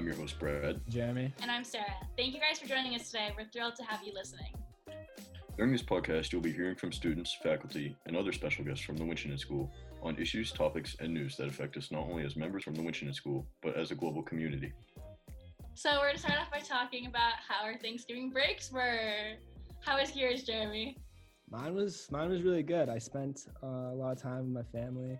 I'm your host, Brad. Jeremy. And I'm Sarah. Thank you guys for joining us today. We're thrilled to have you listening. During this podcast, you'll be hearing from students, faculty, and other special guests from the Winchendon School on issues, topics, and news that affect us not only as members from the Winchendon School, but as a global community. So we're going to start off by talking about how our Thanksgiving breaks were. How was yours, Jeremy? Mine was mine was really good. I spent uh, a lot of time with my family.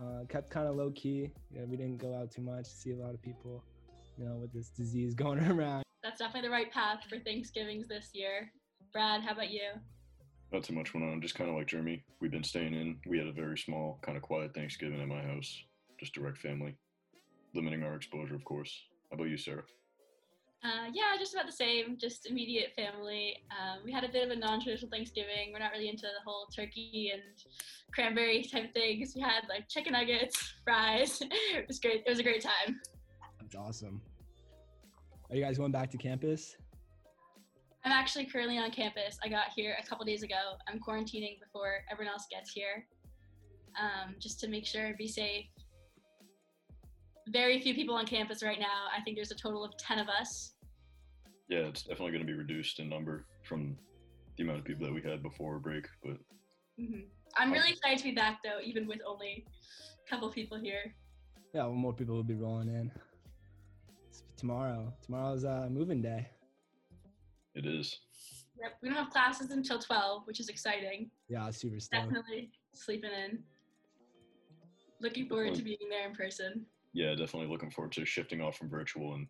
Uh, kept kind of low key. You know, we didn't go out too much. See a lot of people, you know, with this disease going around. That's definitely the right path for Thanksgivings this year. Brad, how about you? Not too much went on, just kind of like Jeremy. We've been staying in. We had a very small, kind of quiet Thanksgiving at my house, just direct family, limiting our exposure, of course. How about you, Sarah? Uh, yeah, just about the same, just immediate family. Um, we had a bit of a non traditional Thanksgiving. We're not really into the whole turkey and cranberry type things. We had like chicken nuggets, fries. it was great. It was a great time. That's awesome. Are you guys going back to campus? I'm actually currently on campus. I got here a couple days ago. I'm quarantining before everyone else gets here, um, just to make sure be safe. Very few people on campus right now. I think there's a total of 10 of us. Yeah, it's definitely going to be reduced in number from the amount of people that we had before break, but hmm I'm really excited to be back though, even with only a couple people here. Yeah, well, more people will be rolling in. It's tomorrow. Tomorrow's uh, moving day. it is. Yep, we don't have classes until 12, which is exciting. Yeah, super stoked. Definitely sleeping in. Looking forward to being there in person. Yeah, definitely looking forward to shifting off from virtual and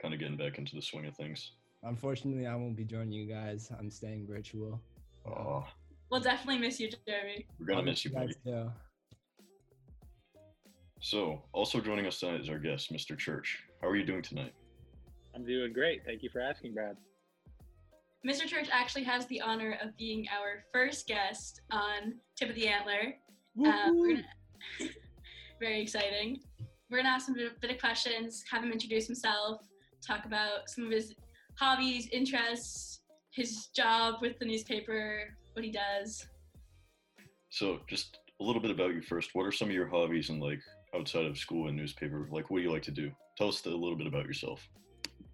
kind of getting back into the swing of things. Unfortunately, I won't be joining you guys. I'm staying virtual. Oh, We'll definitely miss you, Jeremy. we're going I'll to miss you, buddy. guys too. So, also joining us tonight is our guest, Mr. Church. How are you doing tonight? I'm doing great. Thank you for asking, Brad. Mr. Church actually has the honor of being our first guest on Tip of the Antler. Um, we're gonna, very exciting. We're gonna ask him a bit, bit of questions, have him introduce himself, talk about some of his hobbies, interests, his job with the newspaper, what he does. So, just a little bit about you first. What are some of your hobbies and like outside of school and newspaper? Like, what do you like to do? Tell us a little bit about yourself.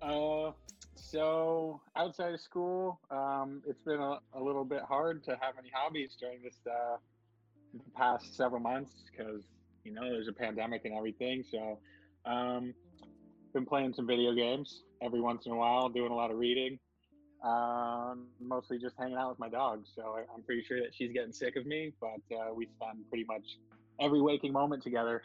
Uh, so outside of school, um, it's been a, a little bit hard to have any hobbies during this uh, past several months because you know there's a pandemic and everything. So, um, been playing some video games every once in a while, doing a lot of reading. Um, mostly just hanging out with my dog. So I, I'm pretty sure that she's getting sick of me, but uh, we spend pretty much every waking moment together.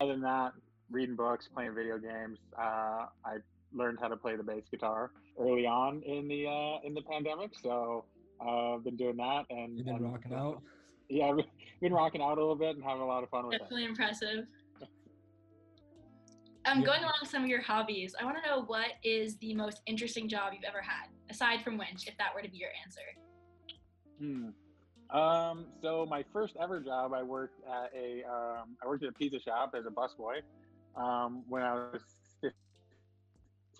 Other than that, reading books, playing video games. Uh, I learned how to play the bass guitar early on in the uh, in the pandemic, so uh, I've been doing that and You've been and- rocking out. Yeah, I've been rocking out a little bit and having a lot of fun with it. Definitely impressive. Um, Yeah. going along with some of your hobbies, I want to know what is the most interesting job you've ever had, aside from winch, if that were to be your answer. Hmm. Um, so my first ever job, I worked at a um, I worked at a pizza shop as a busboy um, when I was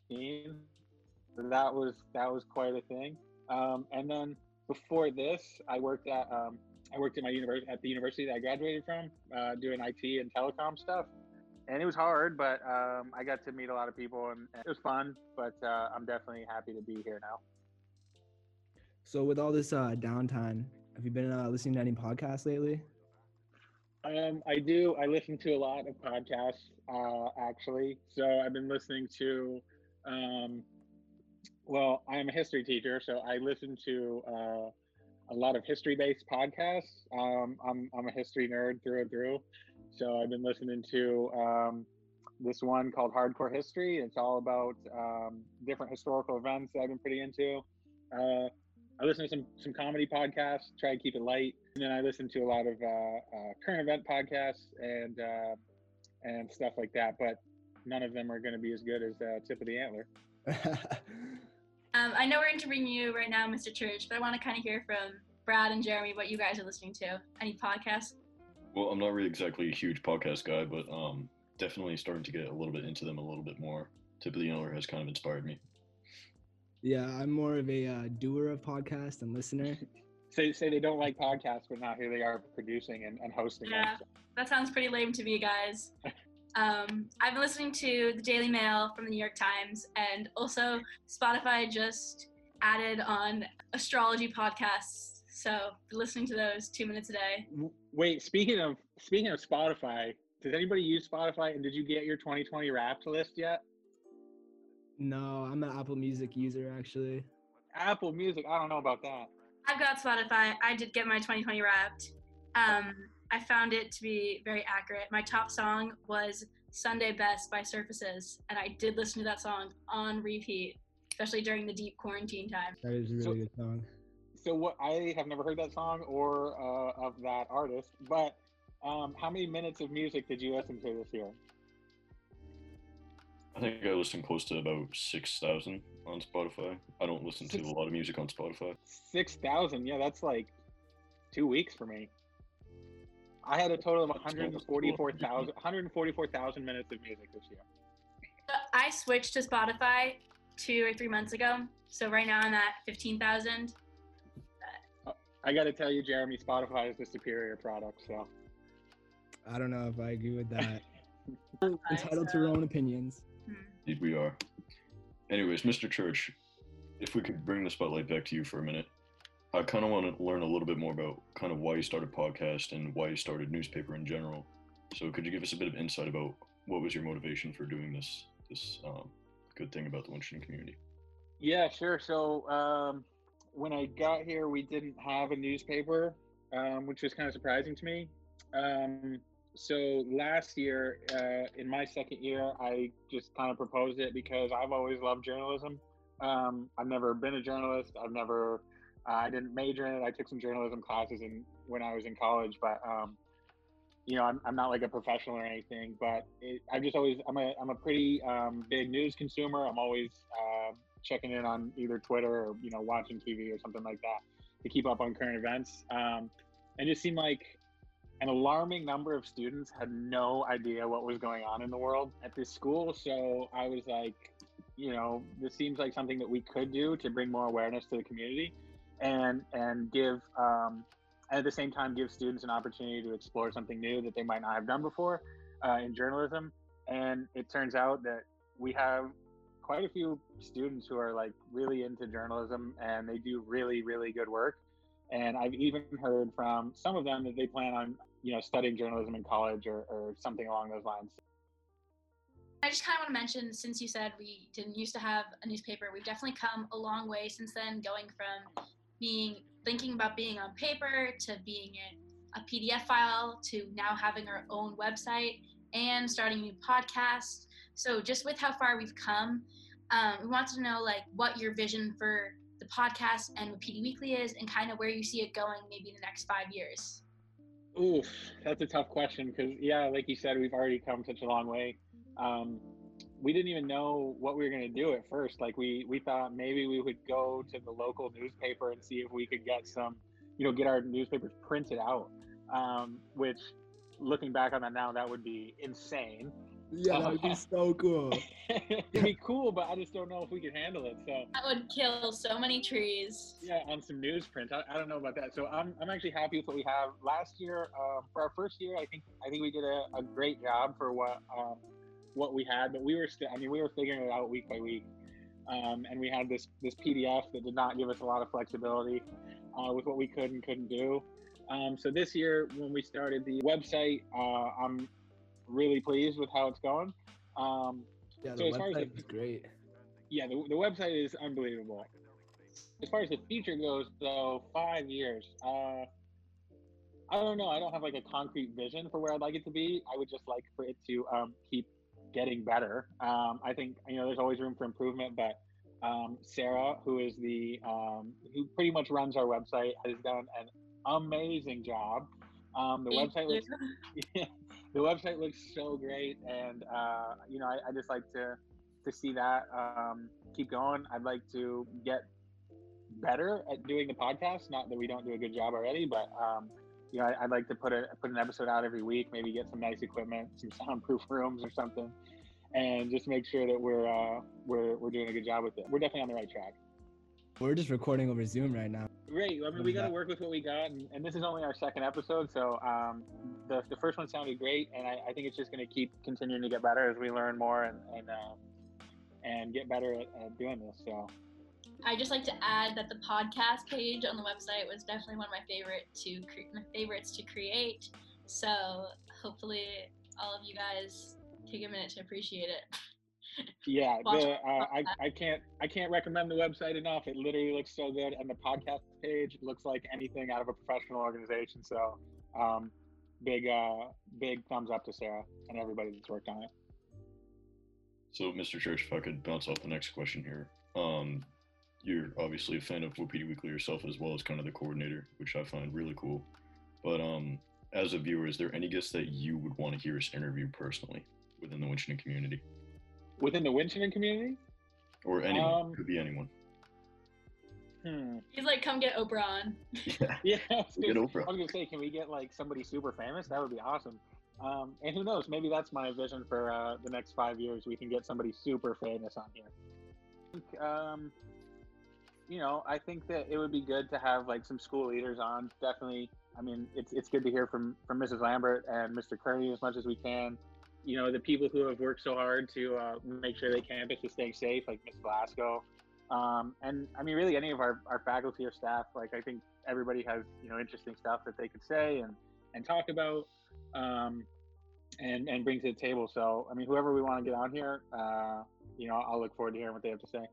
fifteen. That was that was quite a thing. Um, and then before this, I worked at um, I worked at my university at the university that I graduated from, uh, doing IT and telecom stuff. And it was hard, but um, I got to meet a lot of people, and it was fun. But uh, I'm definitely happy to be here now. So with all this uh, downtime, have you been uh, listening to any podcasts lately? Um, I do. I listen to a lot of podcasts, uh, actually. So I've been listening to, um, well, I'm a history teacher, so I listen to uh, a lot of history-based podcasts. Um, I'm I'm a history nerd through and through, so I've been listening to um, this one called Hardcore History. It's all about um, different historical events that I've been pretty into. Uh, I listen to some some comedy podcasts, try to keep it light, and then I listen to a lot of uh, uh, current event podcasts and uh, and stuff like that. But none of them are going to be as good as uh, Tip of the Antler. Um, I know we're interviewing you right now, Mr. Church, but I want to kind of hear from Brad and Jeremy what you guys are listening to. Any podcasts? Well, I'm not really exactly a huge podcast guy, but um, definitely starting to get a little bit into them a little bit more. Tip of the Antler has kind of inspired me. yeah, I'm more of a uh, doer of podcasts and listener. Say say they don't like podcasts, but now here they are producing and, and hosting Yeah. them. That sounds pretty lame to me, guys. Um, I've been listening to the Daily Mail from the New York Times, and also Spotify just added on astrology podcasts. So listening to those two minutes a day. Wait, speaking of speaking of Spotify, does anybody use Spotify? And did you get your 2020 Wrapped list yet? No, I'm an Apple Music user actually. Apple Music, I don't know about that. I've got Spotify. I did get my 2020 Wrapped. Um, I found it to be very accurate. My top song was Sunday Best by Surfaces, and I did listen to that song on repeat, especially during the deep quarantine time. That is a really So- good song. So what? I have never heard that song or uh, of that artist. But um, how many minutes of music did you listen to this year? I think I listen close to about 6,000 on Spotify. I don't listen to a lot of music on Spotify. Six thousand. Yeah, that's like two weeks for me. I had a total of That's 144,000 144,000 minutes of music this year. Uh, I switched to Spotify two or three months ago, so right now I'm at 15,000. I got to tell you, Jeremy, Spotify is the superior product. So I don't know if I agree with that. Entitled to your own opinions. We are. Anyways, Mr. Church, if we could bring the spotlight back to you for a minute, I kind of want to learn a little bit more about kind of why you started podcast and why you started newspaper in general. So, could you give us a bit of insight about what was your motivation for doing this this um, good thing about the Winchendon community? Yeah, sure. So um, when I got here, we didn't have a newspaper, um, which was kind of surprising to me. Um, so last year, uh, in my second year, I just kind of proposed it because I've always loved journalism. Um, I've never been a journalist. I've never, uh, I didn't major in it. I took some journalism classes in when I was in college, but um, you know, I'm, I'm not like a professional or anything. But it, I've just always, I'm a, I'm a pretty um, big news consumer. I'm always uh, checking in on either Twitter or you know watching TV or something like that to keep up on current events. Um, and it seemed like an alarming number of students had no idea what was going on in the world at this school. So I was like, you know, this seems like something that we could do to bring more awareness to the community, and and give um, at the same time give students an opportunity to explore something new that they might not have done before uh, in journalism. And it turns out that we have quite a few students who are like really into journalism and they do really really good work and i've even heard from some of them that they plan on you know studying journalism in college or, or something along those lines I just kind of want to mention, since you said we didn't used to have a newspaper, we've definitely come a long way since then, going from being thinking about being on paper to being in a PDF file to now having our own website and starting a new podcast. So just with how far we've come, um, we want to know like what your vision for the podcast and PD Weekly is, and kind of where you see it going maybe in the next five years. Oof, that's a tough question because yeah, like you said, we've already come such a long way. Um, we didn't even know what we were going to do at first. Like we we thought maybe we would go to the local newspaper and see if we could get some, you know, get our newspapers printed out. Um, which, looking back on that now, that would be insane. Yeah, that would be so cool. It'd be cool, but I just don't know if we could handle it. So That would kill so many trees. yeah, on some newsprint. I, I don't know about that. So I'm, I'm actually happy with what we have. Last year, um, for our first year, I think I think we did a, a great job for what um, what we had. But we were still, I mean, we were figuring it out week by week, um, and we had this this PDF that did not give us a lot of flexibility uh, with what we could and couldn't do. Um, so this year, when we started the website, uh, I'm really pleased with how it's going. Um, Yeah, So the as far as website the- is great. yeah, the, the website is unbelievable. As far as the future goes, though, five years. Uh, I don't know. I don't have like a concrete vision for where I'd like it to be. I would just like for it to um, keep getting better. Um, I think you know there's always room for improvement, but um, Sarah, who is the um, who pretty much runs our website, has done an amazing job. Um, the Thank website you. looks the website looks so great, and uh, you know I, I just like to to see that um, keep going. I'd like to get better at doing the podcast. Not that we don't do a good job already, but um, you know I, I'd like to put a put an episode out every week. Maybe get some nice equipment, some soundproof rooms or something, and just make sure that we're uh, we're we're doing a good job with it. We're definitely on the right track. We're just recording over Zoom right now. Great. I mean, we got to work with what we got, and, and this is only our second episode, so um, the, the first one sounded great, and I, I think it's just going to keep continuing to get better as we learn more and and uh, and get better at, at doing this. So I just like to add that the podcast page on the website was definitely one of my favorite to cre- my favorites to create. So hopefully, all of you guys take a minute to appreciate it. yeah, the, uh, I I can't I can't recommend the website enough. It literally looks so good, and the podcast page looks like anything out of a professional organization. So, um, big uh big thumbs up to Sarah and everybody that's worked on it. So, Mr. Church, if I could bounce off the next question here. Um, you're obviously a fan of Wapiti Weekly yourself as well as kind of the coordinator, which I find really cool. But um, as a viewer, is there any guests that you would want to hear us interview personally within the Winchendon community? Within the Winchendon community, Or anyone? Um, Could be anyone. hmm. He's like, come get Oprah on. Yeah. Yeah, I was get gonna- Oprah. I was gonna say, can we get like somebody super famous? That would be awesome. Um, and who knows? Maybe that's my vision for uh, the next five years. We can get somebody super famous on here. Um, you know, I think that it would be good to have like some school leaders on. Definitely. I mean, it's it's good to hear from from Mrs. Lambert and Mr. Kearney as much as we can. You know, the people who have worked so hard to uh, make sure their campus is staying safe, like Miss Glasgow. Um, and I mean, really, any of our, our faculty or staff, like I think everybody has you know interesting stuff that they could say and and talk about, um, and and bring to the table. So I mean, whoever we want to get on here, uh, you know, I'll look forward to hearing what they have to say.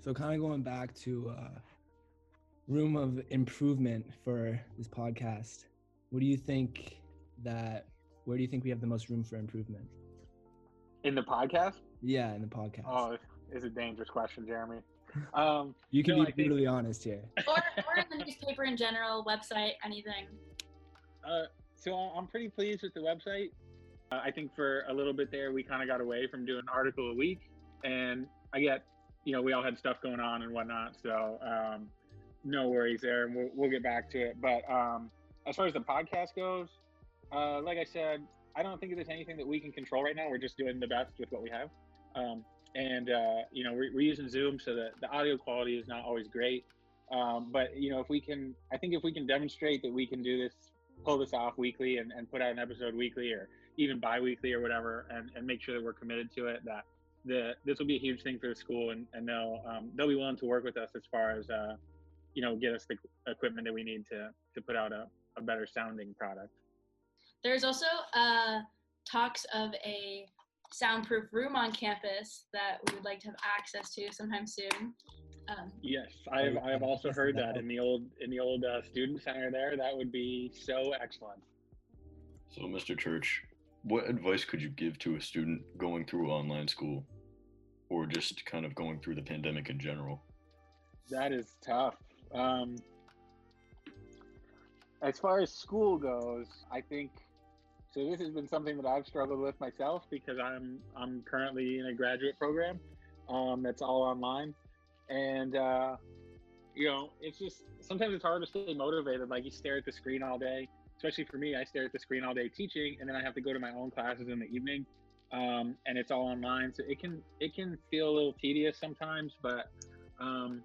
So kind of going back to uh, room of improvement for this podcast. What do you think that? Where do you think we have the most room for improvement? In the podcast, Yeah, in the podcast. oh, it's a dangerous question, Jeremy. Um, you can no, be think- brutally honest here. Or, or in the newspaper in general, website, anything. Uh, so I'm pretty pleased with the website. Uh, I think for a little bit there, we kind of got away from doing an article a week, and I get, you know, we all had stuff going on and whatnot, so um, no worries there, and we'll, we'll get back to it. But um, as far as the podcast goes, uh, like I said, I don't think there's anything that we can control right now. We're just doing the best with what we have, um, and uh, you know, we're, we're using Zoom, so that the audio quality is not always great. Um, but you know, if we can, I think if we can demonstrate that we can do this pull this off weekly and, and put out an episode weekly or even bi-weekly or whatever and, and make sure that we're committed to it that the this will be a huge thing for the school and, and they'll um, they'll be willing to work with us as far as uh, you know get us the equipment that we need to to put out a, a better sounding product There's also uh, talks of a soundproof room on campus that we would like to have access to sometime soon. Um, yes i have i have also heard that that in the old in the old uh, student center there that would be so excellent So, Mr. Church, what advice could you give to a student going through online school or just kind of going through the pandemic in general? That is tough. Um, as far as school goes, I think so. This has been something that I've struggled with myself because I'm I'm currently in a graduate program um, that's all online, and uh, you know it's just sometimes it's hard to stay motivated. Like you stare at the screen all day. Especially for me, I stare at the screen all day teaching, and then I have to go to my own classes in the evening, um, and it's all online. So it can it can feel a little tedious sometimes, but um,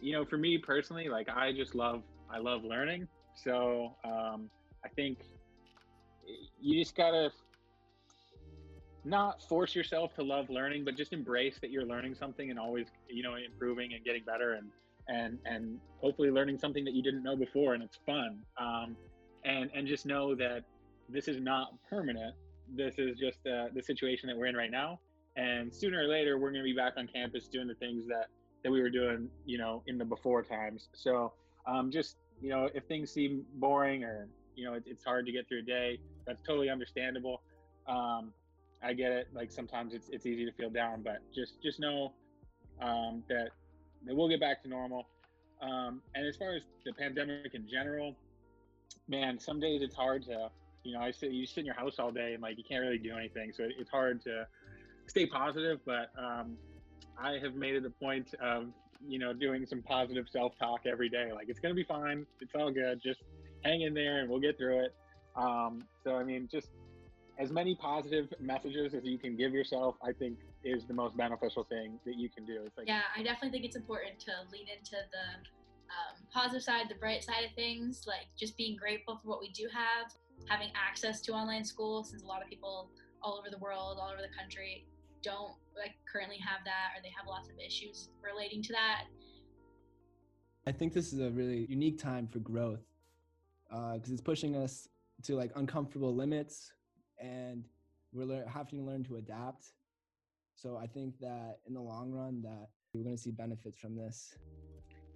you know, for me personally, like I just love I love learning. So um, I think you just gotta not force yourself to love learning, but just embrace that you're learning something and always you know improving and getting better and and and hopefully learning something that you didn't know before and it's fun. Um, and and just know that this is not permanent. This is just uh, the situation that we're in right now. And sooner or later, we're going to be back on campus doing the things that that we were doing, you know, in the before times. So um, just you know, if things seem boring or you know it, it's hard to get through a day, that's totally understandable. Um, I get it. Like sometimes it's it's easy to feel down, but just just know um, that that we'll get back to normal. Um, and as far as the pandemic in general, man, some days it's hard to you know I sit you sit in your house all day and like you can't really do anything, so it, it's hard to stay positive. But um, I have made it a point of you know doing some positive self-talk every day. Like it's gonna be fine. It's all good. Just hang in there and we'll get through it. Um, so I mean, just as many positive messages as you can give yourself, I think is the most beneficial thing that you can do. It's like yeah, I definitely think it's important to lean into the um, positive side, the bright side of things, like just being grateful for what we do have. having access to online school since a lot of people all over the world, all over the country don't like currently have that or they have lots of issues relating to that. I think this is a really unique time for growth because uh, it's pushing us to like uncomfortable limits and we're lear- having to learn to adapt. So I think that in the long run that we're going to see benefits from this.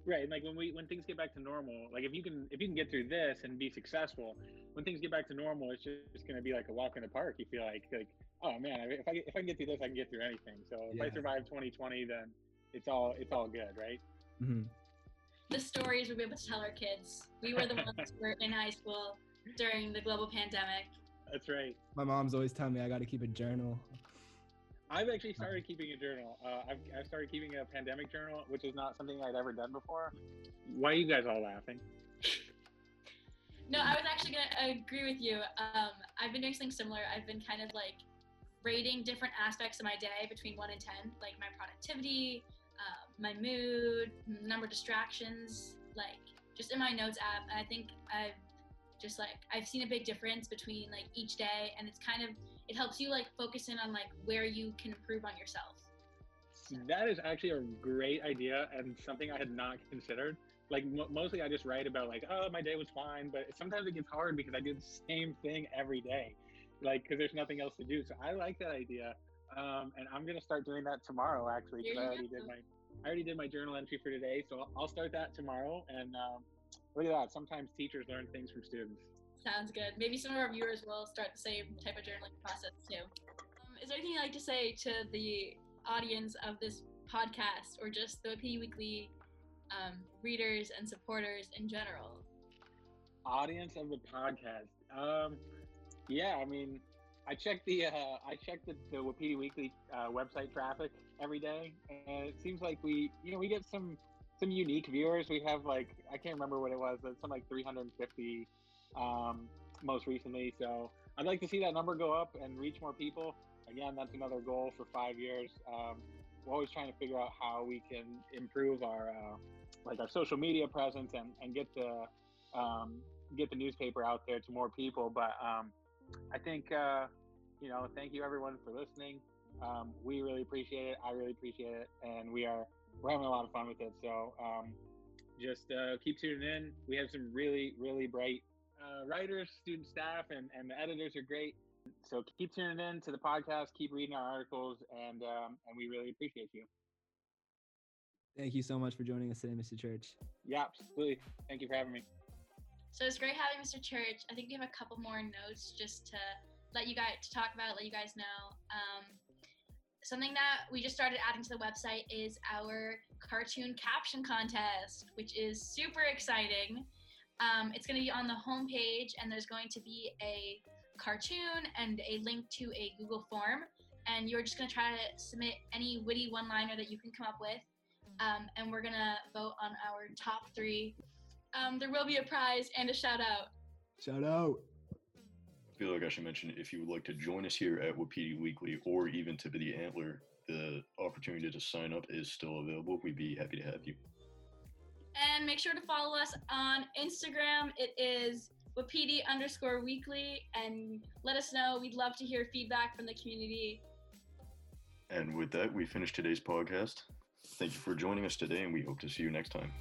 Right, and like when we when things get back to normal, like if you can if you can get through this and be successful, when things get back to normal, it's just, just going to be like a walk in the park. You feel like like oh man, if I if I can get through this, I can get through anything. So if I survive 2020, then it's all it's all good, right? hmm The stories we'll be able to tell our kids. We were the ones who were in high school during the global pandemic. That's right. My mom's always telling me I got to keep a journal. I've actually started keeping a journal. Uh, I've, I've started keeping a pandemic journal, which is not something I'd ever done before. Why are you guys all laughing? No, I was actually gonna agree with you. Um, I've been doing something similar. I've been kind of like rating different aspects of my day between one and ten, like my productivity, my mood, number of distractions, like just in my notes app. And I think I've just like I've seen a big difference between like each day, and it's kind of it helps you like focus in on like where you can improve on yourself. That is actually a great idea and something I had not considered. Like mo mostly, I just write about like, oh, my day was fine, but sometimes it gets hard because I do the same thing every day, like because there's nothing else to do. So I like that idea, um, and I'm gonna start doing that tomorrow actually because I already go. did my I already did my journal entry for today, so I'll- start that tomorrow. And um, look at that, sometimes teachers learn things from students. Sounds good. Maybe some of our viewers will start the same type of journaling process too. Um, is there anything you'd like to say to the audience of this podcast or just the PD Weekly um, readers and supporters in general? audience of the podcast. Um, yeah, I mean, I checked the uh, I checked the, the Wapiti Weekly uh, website traffic every day, and it seems like we you know we get some some unique viewers. We have like I can't remember what it was, but some like 350 um, most recently. So I'd like to see that number go up and reach more people. Again, that's another goal for five years. Um, we're always trying to figure out how we can improve our uh, like our social media presence and, and get the um, get the newspaper out there to more people. But um, I think uh, you know, thank you everyone for listening. Um, we really appreciate it. I really appreciate it, and we are we're having a lot of fun with it. So um, just uh, keep tuning in. We have some really really bright uh, writers, student staff, and and the editors are great. So keep tuning in to the podcast. Keep reading our articles, and um, and we really appreciate you. Thank you so much for joining us today, Mr. Church. Yeah, absolutely. Thank you for having me. So it's great having Mr. Church. I think we have a couple more notes just to let you guys to talk about, let you guys know. Um, something that we just started adding to the website is our cartoon caption contest, which is super exciting. Um, it's going to be on the homepage, and there's going to be a cartoon and a link to a Google form. And you're just going to try to submit any witty one liner that you can come up with. Um, and we're going to vote on our top three um, there will be a prize and a shout out. Shout out. I feel like I should mention if you would like to join us here at Wapiti Weekly or even Tip of the Antler, the opportunity to sign up is still available. We'd be happy to have you. And make sure to follow us on Instagram. It is Wapiti underscore weekly. And let us know. We'd love to hear feedback from the community. And with that, we finish today's podcast. Thank you for joining us today, and we hope to see you next time.